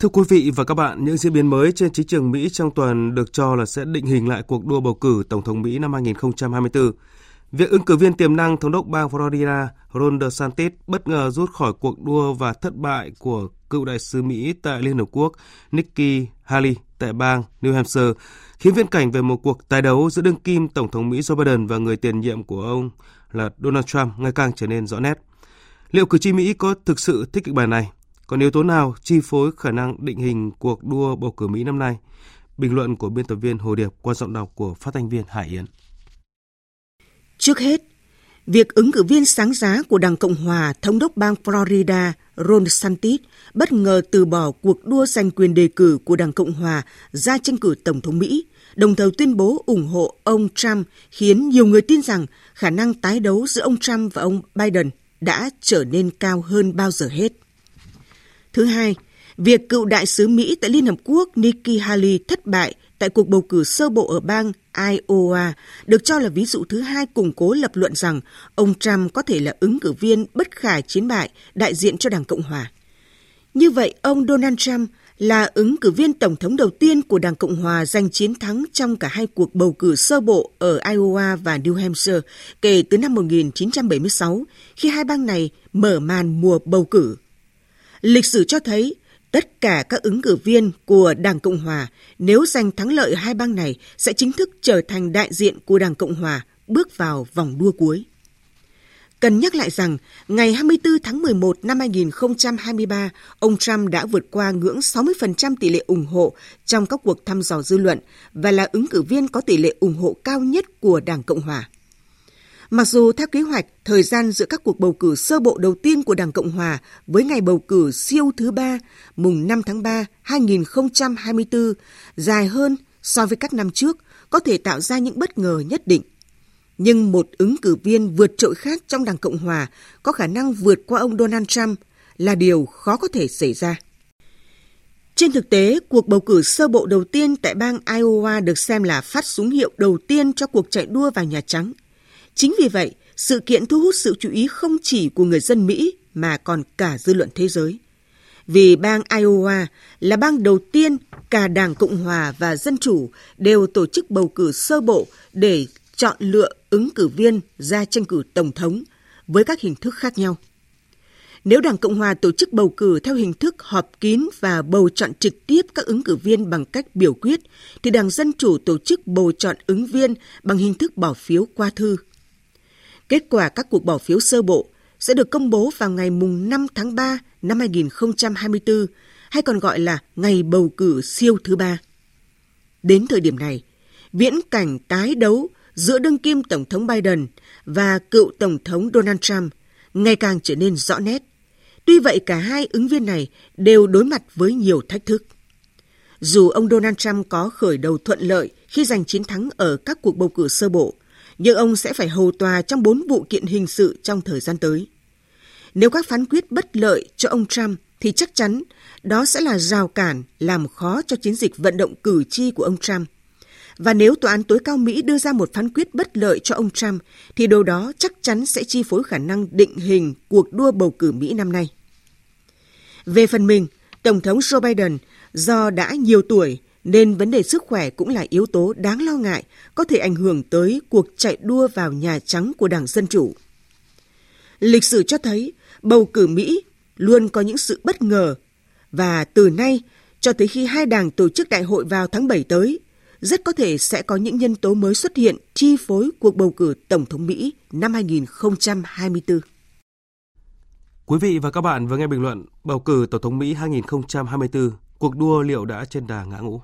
Thưa quý vị và các bạn, những diễn biến mới trên chính trường Mỹ trong tuần được cho là sẽ định hình lại cuộc đua bầu cử Tổng thống Mỹ năm 2024. Việc ứng cử viên tiềm năng thống đốc bang Florida Ron DeSantis bất ngờ rút khỏi cuộc đua và thất bại của cựu đại sứ Mỹ tại Liên Hợp Quốc Nikki Haley tại bang New Hampshire khiến viễn cảnh về một cuộc tái đấu giữa đương kim Tổng thống Mỹ Joe Biden và người tiền nhiệm của ông là Donald Trump ngày càng trở nên rõ nét. Liệu cử tri Mỹ có thực sự thích kịch bản này? Còn yếu tố nào chi phối khả năng định hình cuộc đua bầu cử Mỹ năm nay? Bình luận của biên tập viên Hồ Điệp qua giọng đọc của phát thanh viên Hải Yến. Trước hết, việc ứng cử viên sáng giá của Đảng Cộng Hòa thống đốc bang Florida Ron DeSantis bất ngờ từ bỏ cuộc đua giành quyền đề cử của Đảng Cộng Hòa ra tranh cử Tổng thống Mỹ, đồng thời tuyên bố ủng hộ ông Trump khiến nhiều người tin rằng khả năng tái đấu giữa ông Trump và ông Biden đã trở nên cao hơn bao giờ hết. Thứ hai, việc cựu đại sứ Mỹ tại Liên Hợp Quốc Nikki Haley thất bại tại cuộc bầu cử sơ bộ ở bang Iowa được cho là ví dụ thứ hai củng cố lập luận rằng ông Trump có thể là ứng cử viên bất khả chiến bại đại diện cho Đảng Cộng Hòa. Như vậy, ông Donald Trump là ứng cử viên tổng thống đầu tiên của Đảng Cộng Hòa giành chiến thắng trong cả hai cuộc bầu cử sơ bộ ở Iowa và New Hampshire kể từ năm 1976, khi hai bang này mở màn mùa bầu cử. Lịch sử cho thấy tất cả các ứng cử viên của Đảng Cộng Hòa nếu giành thắng lợi hai bang này sẽ chính thức trở thành đại diện của Đảng Cộng Hòa bước vào vòng đua cuối. Cần nhắc lại rằng, ngày 24 tháng 11 năm 2023, ông Trump đã vượt qua ngưỡng 60% tỷ lệ ủng hộ trong các cuộc thăm dò dư luận và là ứng cử viên có tỷ lệ ủng hộ cao nhất của Đảng Cộng Hòa. Mặc dù theo kế hoạch, thời gian giữa các cuộc bầu cử sơ bộ đầu tiên của Đảng Cộng Hòa với ngày bầu cử siêu thứ ba, mùng 5 tháng 3, 2024, dài hơn so với các năm trước, có thể tạo ra những bất ngờ nhất định. Nhưng một ứng cử viên vượt trội khác trong Đảng Cộng Hòa có khả năng vượt qua ông Donald Trump là điều khó có thể xảy ra. Trên thực tế, cuộc bầu cử sơ bộ đầu tiên tại bang Iowa được xem là phát súng hiệu đầu tiên cho cuộc chạy đua vào Nhà Trắng – Chính vì vậy, sự kiện thu hút sự chú ý không chỉ của người dân Mỹ mà còn cả dư luận thế giới. Vì bang Iowa là bang đầu tiên cả Đảng Cộng Hòa và Dân Chủ đều tổ chức bầu cử sơ bộ để chọn lựa ứng cử viên ra tranh cử Tổng thống với các hình thức khác nhau. Nếu Đảng Cộng Hòa tổ chức bầu cử theo hình thức họp kín và bầu chọn trực tiếp các ứng cử viên bằng cách biểu quyết, thì Đảng Dân Chủ tổ chức bầu chọn ứng viên bằng hình thức bỏ phiếu qua thư. Kết quả các cuộc bỏ phiếu sơ bộ sẽ được công bố vào ngày mùng 5 tháng 3 năm 2024, hay còn gọi là ngày bầu cử siêu thứ ba. Đến thời điểm này, viễn cảnh tái đấu giữa đương kim Tổng thống Biden và cựu Tổng thống Donald Trump ngày càng trở nên rõ nét. Tuy vậy cả hai ứng viên này đều đối mặt với nhiều thách thức. Dù ông Donald Trump có khởi đầu thuận lợi khi giành chiến thắng ở các cuộc bầu cử sơ bộ, nhưng ông sẽ phải hầu tòa trong bốn vụ kiện hình sự trong thời gian tới. Nếu các phán quyết bất lợi cho ông Trump thì chắc chắn đó sẽ là rào cản làm khó cho chiến dịch vận động cử tri của ông Trump. Và nếu tòa án tối cao Mỹ đưa ra một phán quyết bất lợi cho ông Trump thì điều đó chắc chắn sẽ chi phối khả năng định hình cuộc đua bầu cử Mỹ năm nay. Về phần mình, Tổng thống Joe Biden do đã nhiều tuổi nên vấn đề sức khỏe cũng là yếu tố đáng lo ngại có thể ảnh hưởng tới cuộc chạy đua vào Nhà Trắng của Đảng Dân Chủ. Lịch sử cho thấy bầu cử Mỹ luôn có những sự bất ngờ và từ nay cho tới khi hai đảng tổ chức đại hội vào tháng 7 tới, rất có thể sẽ có những nhân tố mới xuất hiện chi phối cuộc bầu cử Tổng thống Mỹ năm 2024. Quý vị và các bạn vừa nghe bình luận bầu cử Tổng thống Mỹ 2024, cuộc đua liệu đã trên đà ngã ngũ?